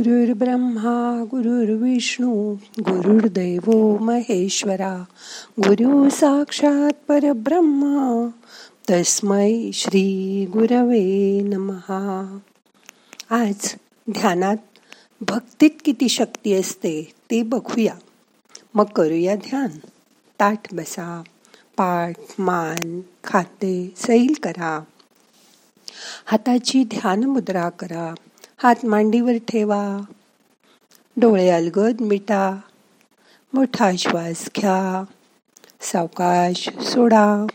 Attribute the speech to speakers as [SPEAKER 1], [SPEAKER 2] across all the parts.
[SPEAKER 1] गुरुर्ब्रह्मा गुरुर्विष्णू गुरुर्दैव महेश्वरा गुरु साक्षात परब्रह्मा तस्मै श्री गुरवे नमहा. आज ध्यानात भक्तीत किती शक्ती असते ते बघूया. मग करूया ध्यान. ताठ बसा पाठ मान खाते सैल करा. हाताची ध्यान मुद्रा करा. हात मांडीवर ठेवा. डोळे अलगद मिटा. मोठा श्वास घ्या. सावकाश सोडा.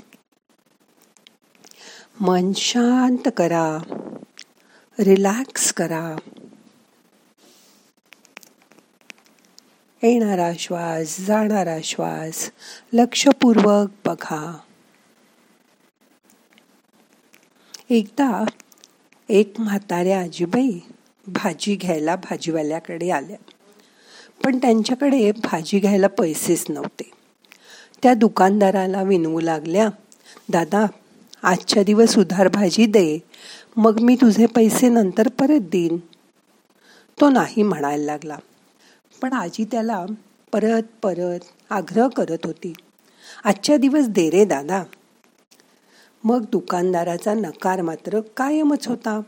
[SPEAKER 1] मन शांत करा. रिलॅक्स करा. येणारा श्वास जाणारा श्वास लक्षपूर्वक बघा. एकदा एक म्हाताऱ्या आजीबाई भाजी घ्यायला भाजीवाल्याकडे आल्या. पण त्यांच्याकडे भाजी घ्यायला पैसेच नव्हते. त्या दुकानदाराला विनवू लागल्या दादा आजच्या दिवस उधार भाजी दे मग मी तुझे पैसे नंतर परत देईन. तो नाही म्हणायला लागला. पण आजी त्याला परत परत आग्रह करत होती आजच्या दिवस दे रे दादा. मग दुकानदाराचा नकार मात्र कायमच होता.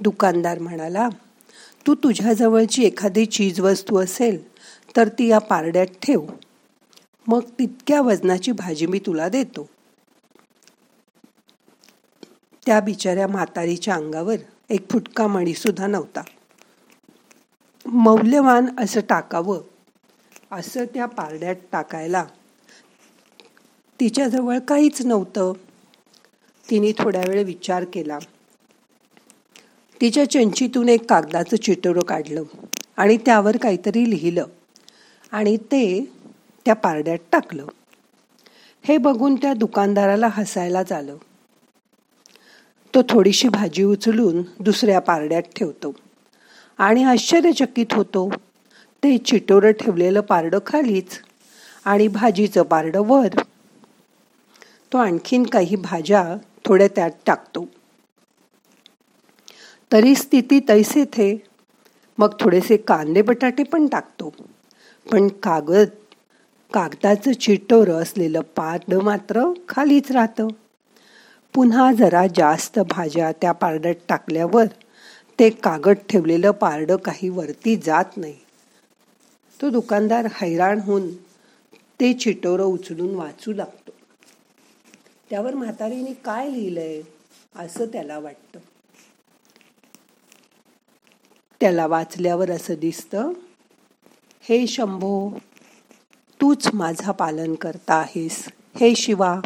[SPEAKER 1] दुकानदार म्हणाला तू तु तुझ्याजवळची एखादी चीज वस्तू असेल तर ती या पारड्यात ठेव. मग तितक्या वजनाची भाजी मी तुला देतो. त्या बिचाऱ्या म्हातारीच्या अंगावर एक फुटका मणीसुद्धा नव्हता. मौल्यवान असं टाकावं असं त्या पारड्यात टाकायला तिच्याजवळ काहीच नव्हतं. तिने थोड्या वेळ विचार केला. तिच्या चंचीतून एक कागदाचं चिटोरं काढलं आणि त्यावर काहीतरी लिहिलं आणि ते त्या पारड्यात टाकलं. हे बघून त्या दुकानदाराला हसायला झालं. तो थोडीशी भाजी उचलून दुसऱ्या पारड्यात ठेवतो आणि आश्चर्यचकित होतो. ते चिटोरं ठेवलेलं पारडं खालीच आणि भाजीचं पारडं वर. तो आणखीन काही भाज्या थोड्या त्यात टाकतो. तरी स्थिती तैसे थे. मग थोडेसे कांदे बटाटे पण टाकतो. पण कागद कागदाचं चिटोर असलेलं पारड मात्र खालीच राहतं. पुन्हा जरा जास्त भाज्या त्या पारड्यात टाकल्यावर ते कागद ठेवलेलं पारड काही वरती जात नाही. तो दुकानदार हैराण होऊन ते चिटोरं उचलून वाचू लागतो. त्यावर म्हातारीने काय लिहिलंय असं त्याला वाटतं. त्याला वाचल्यावर असं दिसतं हे शंभो तूच माझा पालन करता आहेस. हे शिवा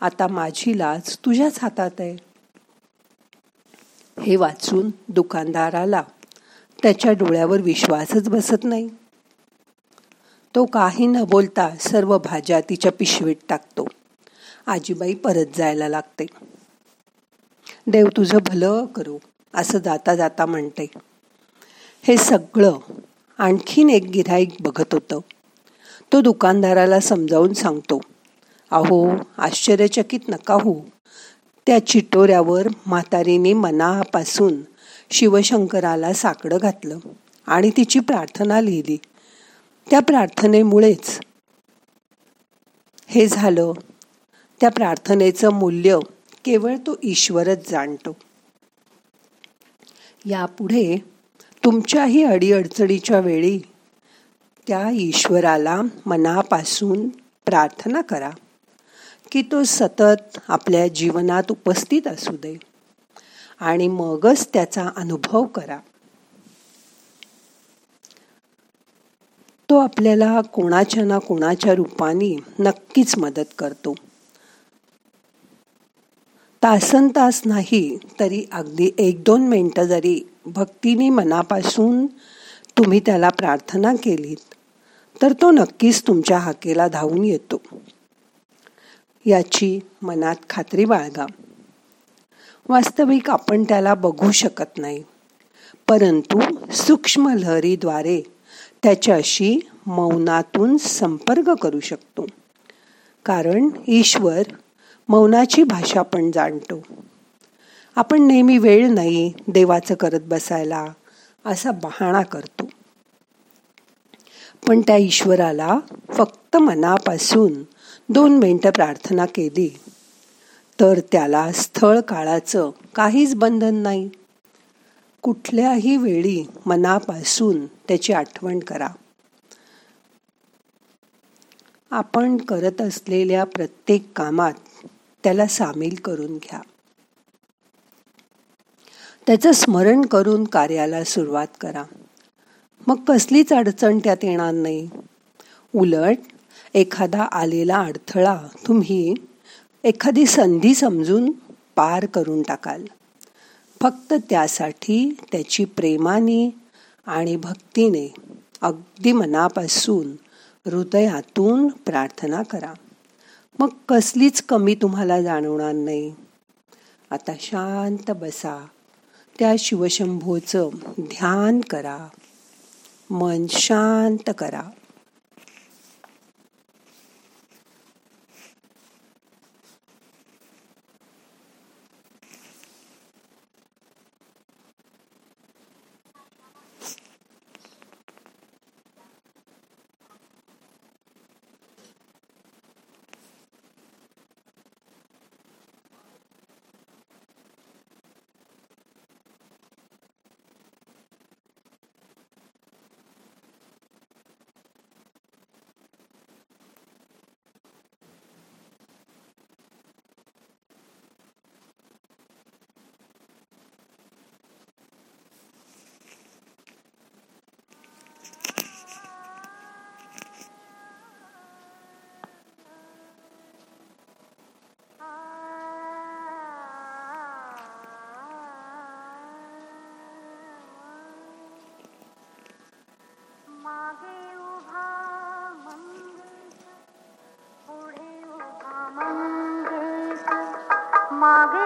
[SPEAKER 1] आता माझी लाज तुझ्याच हातात आहे. हे वाचून दुकानदाराला त्याच्या डोळ्यावर विश्वासच बसत नाही. तो काही न बोलता सर्व भाज्या तिच्या पिशवीत टाकतो. आजीबाई परत जायला लागते. देव तुझं भलं करू असं जाता जाता म्हणते. हे सगळं आणखीन एक गिराईक बघत होतं. तो दुकानदाराला समजावून सांगतो अहो आश्चर्यचकित नका हो त्या चिटोऱ्यावर म्हातारीने मनापासून शिवशंकराला साकडं घातलं आणि तिची प्रार्थना लिहिली. त्या प्रार्थनेमुळेच हे झालं. त्या प्रार्थनेचं मूल्य केवळ तो ईश्वरच जाणतो. यापुढे तुमच्याही अडीअडचणीच्या वेळी त्या ईश्वराला मनापासून प्रार्थना करा की तो सतत आपल्या जीवनात उपस्थित असू दे आणि मगच त्याचा अनुभव करा. तो आपल्याला कोणाच्या ना कोणाच्या रूपाने नक्कीच मदत करतो. तासन तास नाही तरी अगदी एक दोन मिनटं जरी भक्तीने मनापासून तुम्ही त्याला प्रार्थना केलीत तर तो नक्कीच तुमच्या हाकेला धावून येतो. याची मनात खात्री बाळगा. वास्तविक आपण त्याला बघू शकत नाही परंतु सूक्ष्म लहरीद्वारे त्याच्याशी मौनातून संपर्क करू शकतो. कारण ईश्वर मौनाची भाषा पण जाणतो. आपण नेहमी वेळ नाही देवाचं करत बसायला असा बहाणा करतो. पण त्या ईश्वराला फक्त मनापासून दोन मिनटं प्रार्थना केली तर त्याला स्थळ काळाचं काहीच बंधन नाही. कुठल्याही वेळी मनापासून त्याची आठवण करा. आपण करत असलेल्या प्रत्येक कामात त्याला सामील करून घ्या. त्याचं स्मरण करून कार्याला सुरुवात करा. मग कसलीच अडचण त्यात येणार नाही. उलट एखादा आलेला अडथळा तुम्ही एखादी संधी समजून पार करून टाकाल. फक्त त्यासाठी त्याची प्रेमाने आणि भक्तीने अगदी मनापासून हृदयातून प्रार्थना करा. मग कसलीच कमी तुम्हाला जाणवणार नाही. आता शांत बसा. त्या शिवशंभोचं ध्यान करा. मन शांत करा. மாகு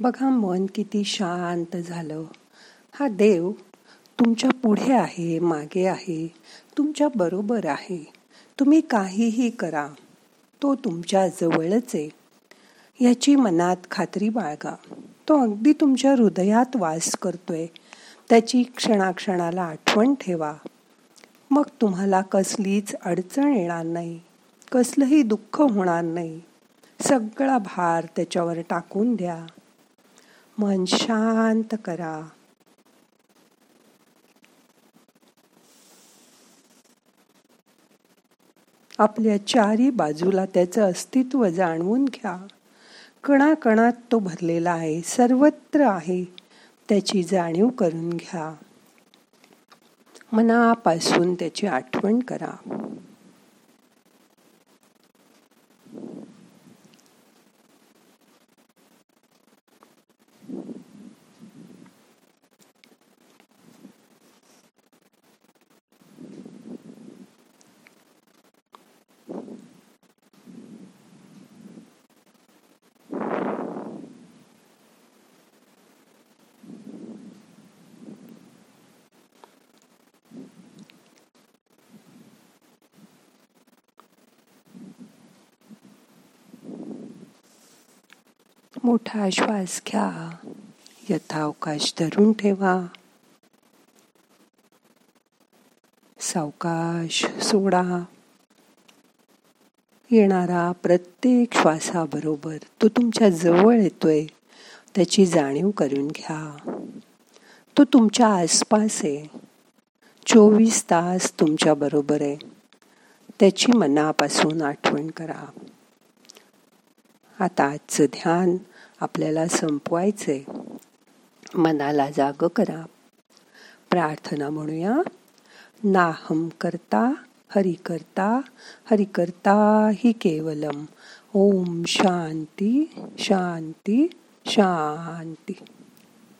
[SPEAKER 1] बघा मन किती शांत झालं. हा देव तुमच्यापुढे आहे मागे आहे तुमच्या बरोबर आहे. तुम्ही काहीही करा तो तुमच्या जवळच आहे. याची मनात खात्री बाळगा. तो अगदी तुमच्या हृदयात वास करतोय. त्याची क्षणाक्षणाला आठवण ठेवा. मग तुम्हाला कसलीच अडचण येणार नाही. कसलंही दुःख होणार नाही. सगळा भार त्याच्यावर टाकून द्या. मन शांत करा. आपल्या चारी बाजूला त्याचं अस्तित्व जाणवून घ्या. कणाकणात तो भरलेला आहे सर्वत्र आहे त्याची जाणीव करून घ्या. मनापासून त्याची आठवण करा. मोठा श्वास घ्या. यथावकाश धरून ठेवा. सावकाश सोडा. येणारा प्रत्येक श्वासाबरोबर तो तुमच्या जवळ येतोय. त्याची जाणीव करून घ्या. तो तुमच्या आसपास आहे. चोवीस तास तुमच्या बरोबर आहे. त्याची मनापासून आठवण करा. आता आजचं ध्यान आपल्याला संपवायचे. मनाला जाग करा. प्रार्थना म्हणूया. नाहम करता हरि करता हरि करता ही केवलम. ओम शांती शांती शांती.